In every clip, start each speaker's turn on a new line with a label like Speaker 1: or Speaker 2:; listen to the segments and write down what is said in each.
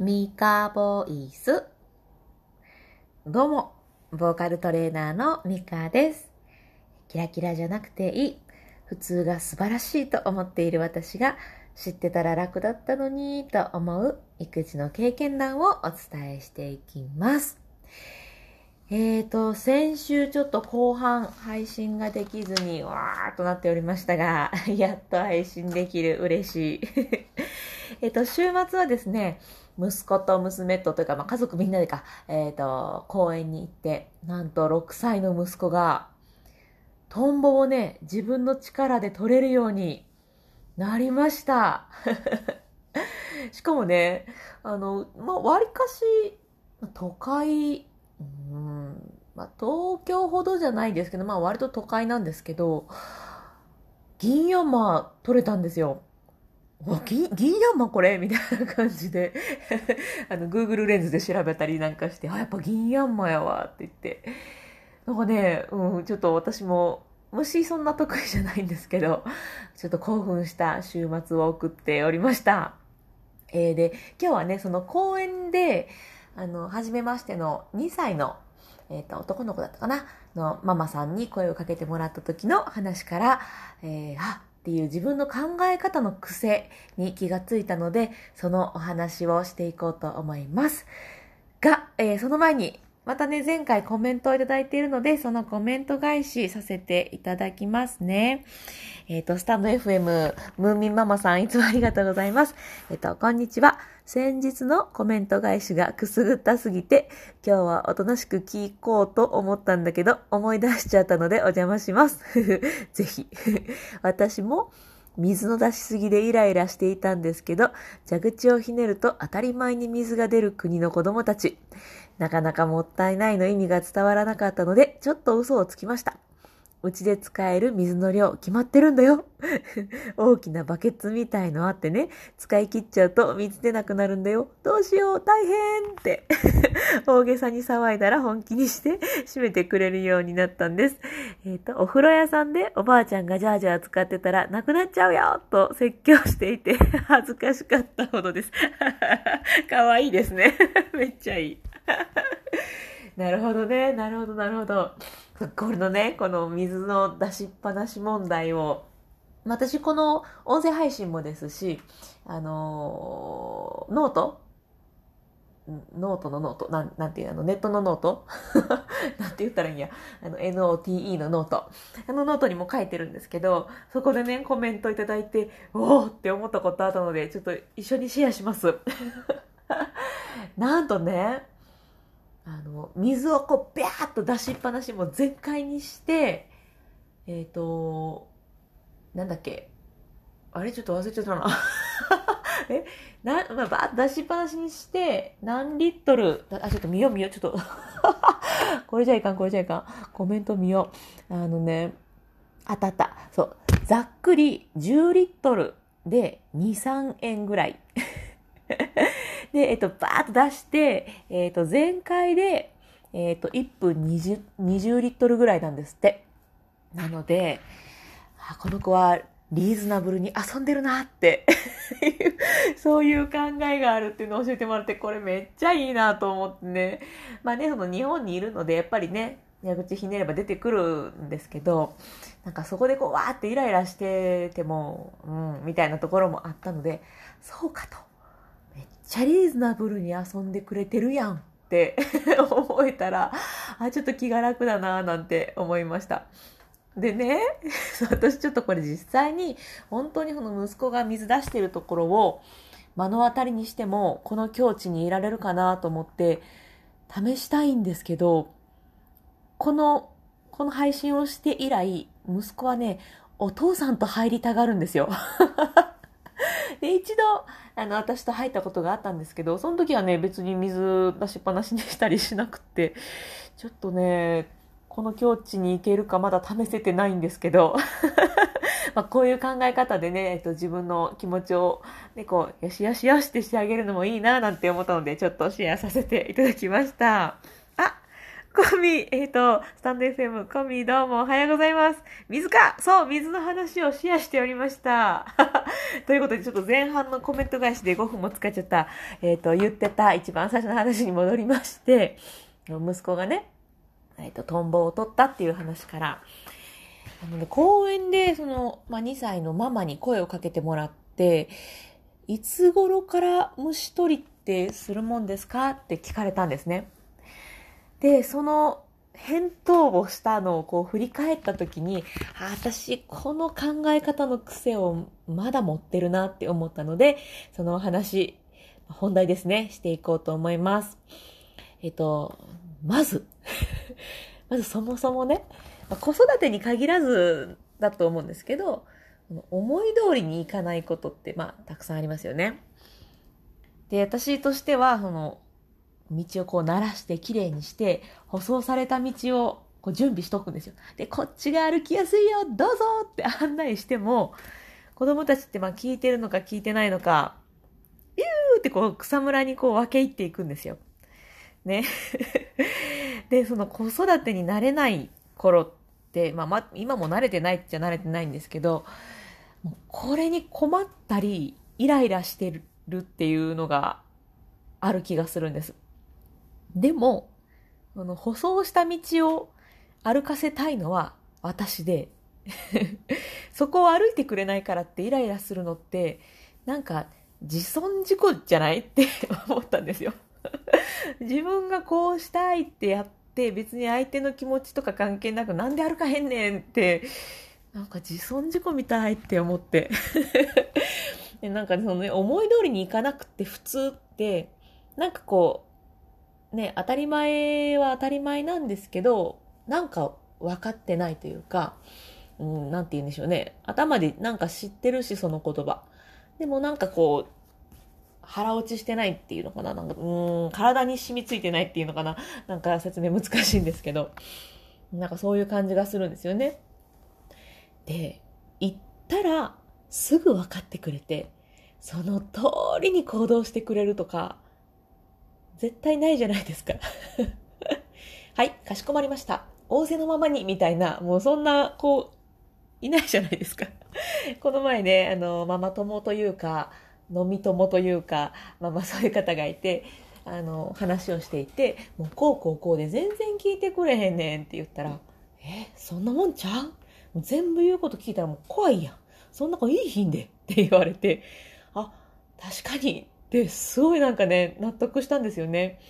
Speaker 1: ミカボイス。どうも、ボーカルトレーナーのミカです。キラキラじゃなくていい。普通が素晴らしいと思っている私が知ってたら楽だったのにと思う育児の経験談をお伝えしていきます。えーと、先週ちょっと後半配信ができずにわーっとなっておりましたが、やっと配信できる嬉しい。えっと、週末はですね、息子と娘とというか、まあ、家族みんなでか、えっ、と、公園に行って、なんと6歳の息子が、トンボをね、自分の力で取れるようになりました。しかもね、あの、まあ、割かし、都会、うん、まあ、東京ほどじゃないですけど、まあ、割と都会なんですけど、銀ヤンマ取れたんですよ。うわ銀、銀ヤンマこれ？みたいな感じで、あの、Google レンズで調べたりなんかして、あ、やっぱ銀ヤンマやわって言って。なんかね、うん、ちょっと私も、虫そんな得意じゃないんですけど、ちょっと興奮した週末を送っておりました。えー、で、今日はね、その公園で、あの、初めましての2歳の、えっ、と、男の子だったかな？のママさんに声をかけてもらった時の話から、えー、あ、っていう自分の考え方の癖に気がついたので、そのお話をしていこうと思います。が、えーその前に、またね、前回コメントをいただいているので、そのコメント返しさせていただきますね。えっ、と、スタンド FM、ムーミンママさん、いつもありがとうございます。えっ、と、こんにちは。先日のコメント返しがくすぐったすぎて、今日はおとなしく聞こうと思ったんだけど、思い出しちゃったのでお邪魔します。ぜひ。私も、水の出しすぎでイライラしていたんですけど、蛇口をひねると当たり前に水が出る国の子供たち。なかなかもったいないの意味が伝わらなかったので、ちょっと嘘をつきました。うちで使える水の量決まってるんだよ。大きなバケツみたいのあってね、使い切っちゃうと水出なくなるんだよ。どうしよう、大変って。大げさに騒いだら本気にして 閉めてくれるようになったんです。えっ、と、お風呂屋さんでおばあちゃんがジャージャー使ってたらなくなっちゃうよと説教していて恥ずかしかったほどです。かわいいですね。めっちゃいい。なるほどね。なるほど、なるほど。これのね、この水の出しっぱなし問題を、私この音声配信もですし、あのーノート？ノートのノート、なん、なんていうの、ネットのノート？なんて言ったらいいんや？あの、NOTE のノート。あのノートにも書いてるんですけど、そこでね、コメントいただいて、おーって思ったことあったので、ちょっと一緒にシェアします。なんとね、あの、水をこう、ビャーっと出しっぱなしも全開にして、えっ、と、なんだっけ？あれ？ちょっと忘れちゃったな。え？な、まあ、ばーっと出しっぱなしにして、何リットル、あ、ちょっと見よう見よう、ちょっと。これじゃいかん、これじゃいかん。コメント見よう。あのね、あったあった。そう。ざっくり10リットルで2、3円ぐらい。で、えっと、バーッと出して、えっと、全開で、えっと、1分 20, 20リットルぐらいなんですって。なので、あこの子はリーズナブルに遊んでるなって、そういう考えがあるっていうのを教えてもらって、これめっちゃいいなと思ってね。まあね、その日本にいるので、やっぱりね、蛇口ひねれば出てくるんですけど、なんかそこでこう、わーってイライラしてても、うん、みたいなところもあったので、そうかと。めっちゃリーズナブルに遊んでくれてるやんって 思えたら、あ、ちょっと気が楽だなぁなんて思いました。でね、私ちょっとこれ実際に本当にその息子が水出してるところを目の当たりにしてもこの境地にいられるかなと思って試したいんですけど、この、この配信をして以来、息子はね、お父さんと入りたがるんですよ。で、一度、あの、私と入ったことがあったんですけど、その時はね、別に水出しっぱなしにしたりしなくって、ちょっとね、この境地に行けるかまだ試せてないんですけど、まあこういう考え方でね、えっと、自分の気持ちを、ね、こう、よしよしよしってしてあげるのもいいな、なんて思ったので、ちょっとシェアさせていただきました。コミ、えっ、ー、と、スタンド FM、コミどうもおはようございます。水かそう、水の話をシェアしておりました。ということで、ちょっと前半のコメント返しで5分も使っちゃった、えっ、ー、と、言ってた一番最初の話に戻りまして、息子がね、えっ、ー、と、トンボを取ったっていう話から、あのね、公園で、その、まあ、2歳のママに声をかけてもらって、いつ頃から虫取りってするもんですかって聞かれたんですね。で、その返答をしたのをこう振り返った時に、あ私、この考え方の癖をまだ持ってるなって思ったので、そのお話、本題ですね、していこうと思います。えっと、まず、まずそもそもね、子育てに限らずだと思うんですけど、思い通りにいかないことって、まあ、たくさんありますよね。で、私としては、その、道をこう鳴らしてきれいにして、舗装された道をこう準備しとくんですよ。で、こっちが歩きやすいよ、どうぞって案内しても、子供たちってまあ聞いてるのか聞いてないのか、ビューってこう草むらにこう分け入っていくんですよ。ね。で、その子育てになれない頃って、まあ、ま、今も慣れてないっちゃ慣れてないんですけど、もうこれに困ったり、イライラしてるっていうのがある気がするんです。でも、あの、舗装した道を歩かせたいのは私で、そこを歩いてくれないからってイライラするのって、なんか自損事故じゃない？って思ったんですよ。自分がこうしたいってやって別に相手の気持ちとか関係なくなんで歩かへんねんってなんか自損事故みたいって思って。なんかそのね思い通りにいかなくて普通ってなんかこうね、当たり前は当たり前なんですけど、なんか分かってないというか、うん、なんて言うんでしょうね。頭でなんか知ってるし、その言葉。でもなんかこう、腹落ちしてないっていうのかななんか、うん、体に染みついてないっていうのかななんか説明難しいんですけど、なんかそういう感じがするんですよね。で、言ったらすぐ分かってくれて、その通りに行動してくれるとか、絶対ないじゃないですか。はい、かしこまりました。仰せのままに、みたいな、もうそんな、こう、いないじゃないですか。この前ね、あの、ママ友というか、飲み友というか、まあまあそういう方がいて、あの、話をしていて、もうこうこうこうで全然聞いてくれへんねんって言ったら、え、そんなもんちゃう？もう全部言うこと聞いたらもう怖いやん。そんな子いいひんでって言われて、あ、確かにで、すごいなんかね、納得したんですよね。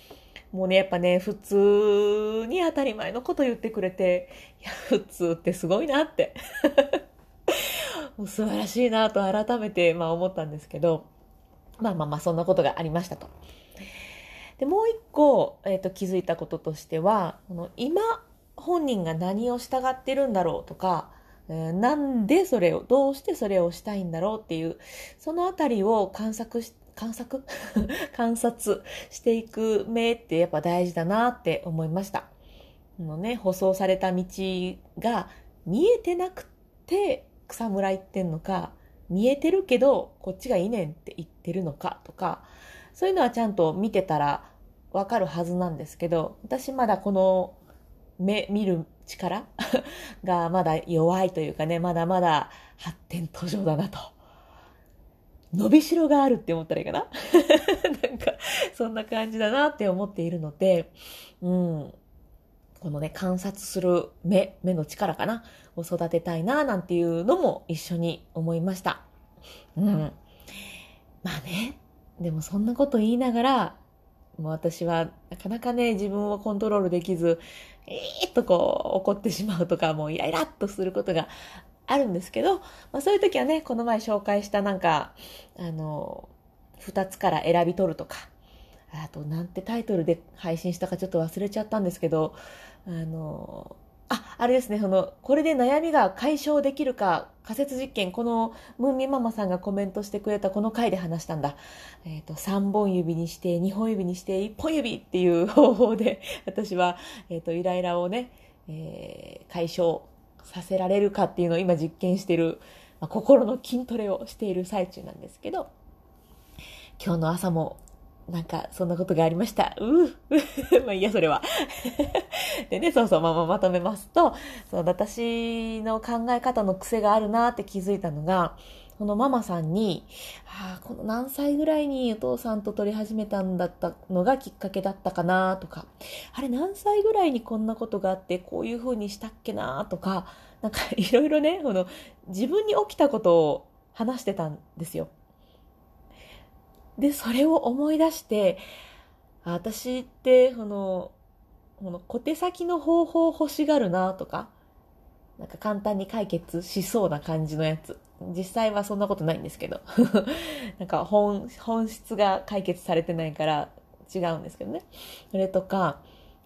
Speaker 1: もうね、やっぱね、普通に当たり前のこと言ってくれて、いや、普通ってすごいなって。もう素晴らしいなと改めて、まあ思ったんですけど、まあまあまあ、そんなことがありましたと。で、もう一個、え、ー、と、気づいたこととしては、この今、本人が何を従ってるんだろうとか、えー、なんでそれを、どうしてそれをしたいんだろうっていう、そのあたりを観察して観察？観察していく目ってやっぱ大事だなって思いました。のね、舗装された道が見えてなくて草むら行ってんのか、見えてるけどこっちがいいねんって言ってるのかとか、そういうのはちゃんと見てたらわかるはずなんですけど、私まだこの目、見る力がまだ弱いというかね、まだまだ発展途上だなと伸びしろがあるって思ったらいいかな？なんか、そんな感じだなって思っているので、うん。このね、観察する目、目の力かな？を育てたいななんていうのも一緒に思いました。うん。まあね、でもそんなこと言いながら、もう私はなかなかね、自分をコントロールできず、えーっとこう怒ってしまうとか、もうイライラっとすることがあるんですけど、まあ、そういう時はね、この前紹介したなんか、あの、二つから選び取るとか、あと、なんてタイトルで配信したかちょっと忘れちゃったんですけど、あの、あ、あれですね、その、これで悩みが解消できるか、仮説実験、この、ムーミンママさんがコメントしてくれたこの回で話したんだ。えっ、ー、と、3本指にして、2本指にして、1本指っていう方法で、私は、えっ、ー、と、イライラをね、えー、解消させられるかっていうのを今実験してる、まあ、心の筋トレをしている最中なんですけど、今日の朝もなんか、そんなことがありました。うう。まあいいや、それは。でね、そうそう、まあまあまとめますと、その私の考え方の癖があるなって気づいたのが、このママさんに、ああ、この何歳ぐらいにお父さんと撮り始めたんだったのがきっかけだったかなとか、あれ何歳ぐらいにこんなことがあってこういう風にしたっけなとか、なんか いろいろね、この自分に起きたことを話してたんですよ。で、それを思い出して、私って、この、この小手先の方法を欲しがるなとか、なんか簡単に解決しそうな感じのやつ。実際はそんなことないんですけど。なんか本、本質が解決されてないから違うんですけどね。それとか、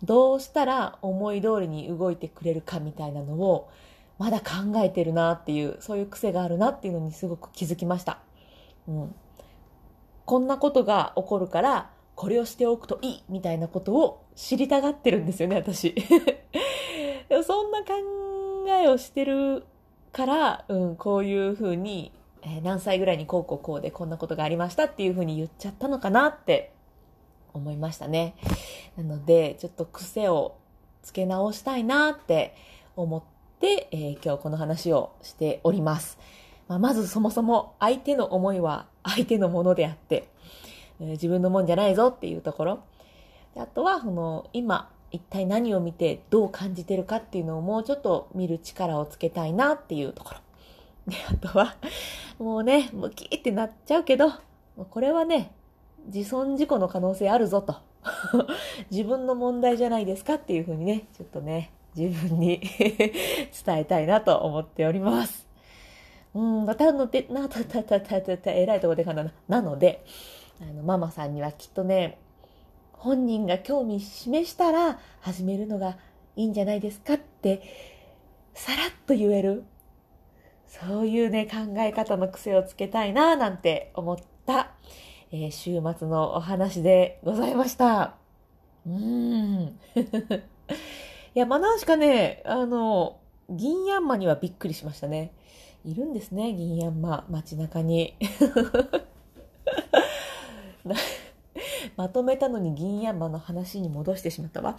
Speaker 1: どうしたら思い通りに動いてくれるかみたいなのを、まだ考えてるなっていう、そういう癖があるなっていうのにすごく気づきました。うん。こんなことが起こるから、これをしておくといいみたいなことを知りたがってるんですよね、私。そんなえをしてるから、うん、こういうふうに、えー、何歳ぐらいにこうこうこうでこんなことがありましたっていうふうに言っちゃったのかなって思いましたね。なので、ちょっと癖をつけ直したいなって思って、えー、今日この話をしております。まあ、まずそもそも相手の思いは相手のものであって、えー、自分のもんじゃないぞっていうところ。あとは、その、今、一体何を見てどう感じてるかっていうのをもうちょっと見る力をつけたいなっていうところ。で、あとは、もうね、ムキーってなっちゃうけど、これはね、自損事故の可能性あるぞと。自分の問題じゃないですかっていうふうにね、ちょっとね、自分に 伝えたいなと思っております。うん、またので、な、たたたたたた、えらいとこでかな。なので、あの、ママさんにはきっとね、本人が興味示したら始めるのがいいんじゃないですかって、さらっと言える。そういうね、考え方の癖をつけたいな、なんて思った、えー、週末のお話でございました。うーん。いや、まなしかね、あの、銀ヤンマにはびっくりしましたね。いるんですね、銀ヤンマ、街中に。まとめたのに銀ヤンマの話に戻してしまったわ。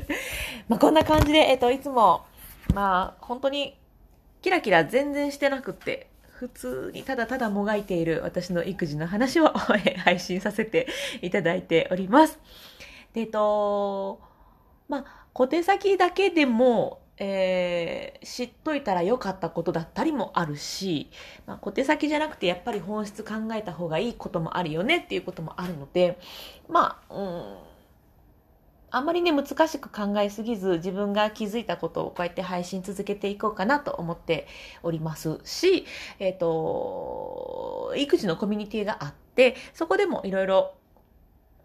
Speaker 1: まあこんな感じで、えっと、いつも、まあ本当にキラキラ全然してなくって、普通にただただもがいている私の育児の話を 配信させていただいております。で、えっと、まあ、小手先だけでもえー、知っといたらよかったことだったりもあるし、まあ、小手先じゃなくてやっぱり本質考えた方がいいこともあるよねっていうこともあるので、まあ、うん、あんまりね、難しく考えすぎず、自分が気づいたことをこうやって配信続けていこうかなと思っておりますし、えっ、ー、と、育児のコミュニティがあって、そこでもいろいろ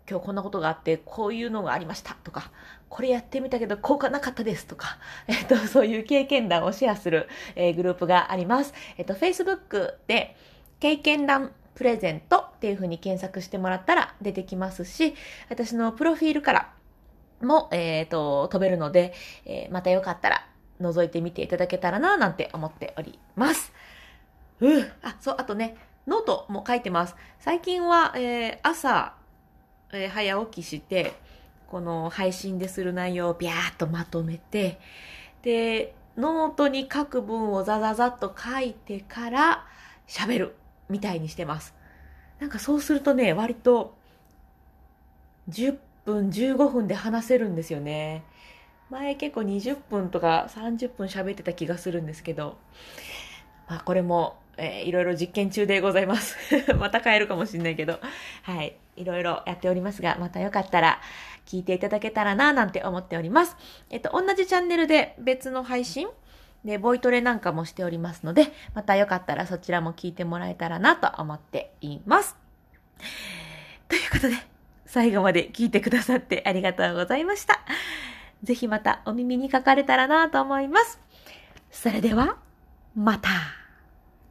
Speaker 1: 今日こんなことがあって、こういうのがありましたとか、これやってみたけど効果なかったですとか、えっと、そういう経験談をシェアする、えー、グループがあります。えっと、Facebook で経験談プレゼントっていう風に検索してもらったら出てきますし、私のプロフィールからも、えっ、ー、と、飛べるので、えー、またよかったら覗いてみていただけたらな、なんて思っております。うあ、そう、あとね、ノートも書いてます。最近は、えー、朝、えー、早起きして、この配信でする内容をビャーっとまとめて、で、ノートに書く文をザザザっと書いてから喋るみたいにしてます。なんかそうするとね、割と10分、15分で話せるんですよね。前結構20分とか30分喋ってた気がするんですけど、まあこれもえー、いろいろ実験中でございます。また変えるかもしれないけど、はい。いろいろやっておりますが、またよかったら聞いていただけたらな、なんて思っております。えっと、同じチャンネルで別の配信？で、ボイトレなんかもしておりますので、またよかったらそちらも聞いてもらえたらなと思っています。ということで、最後まで聞いてくださってありがとうございました。ぜひまたお耳にかかれたらなと思います。それでは、また。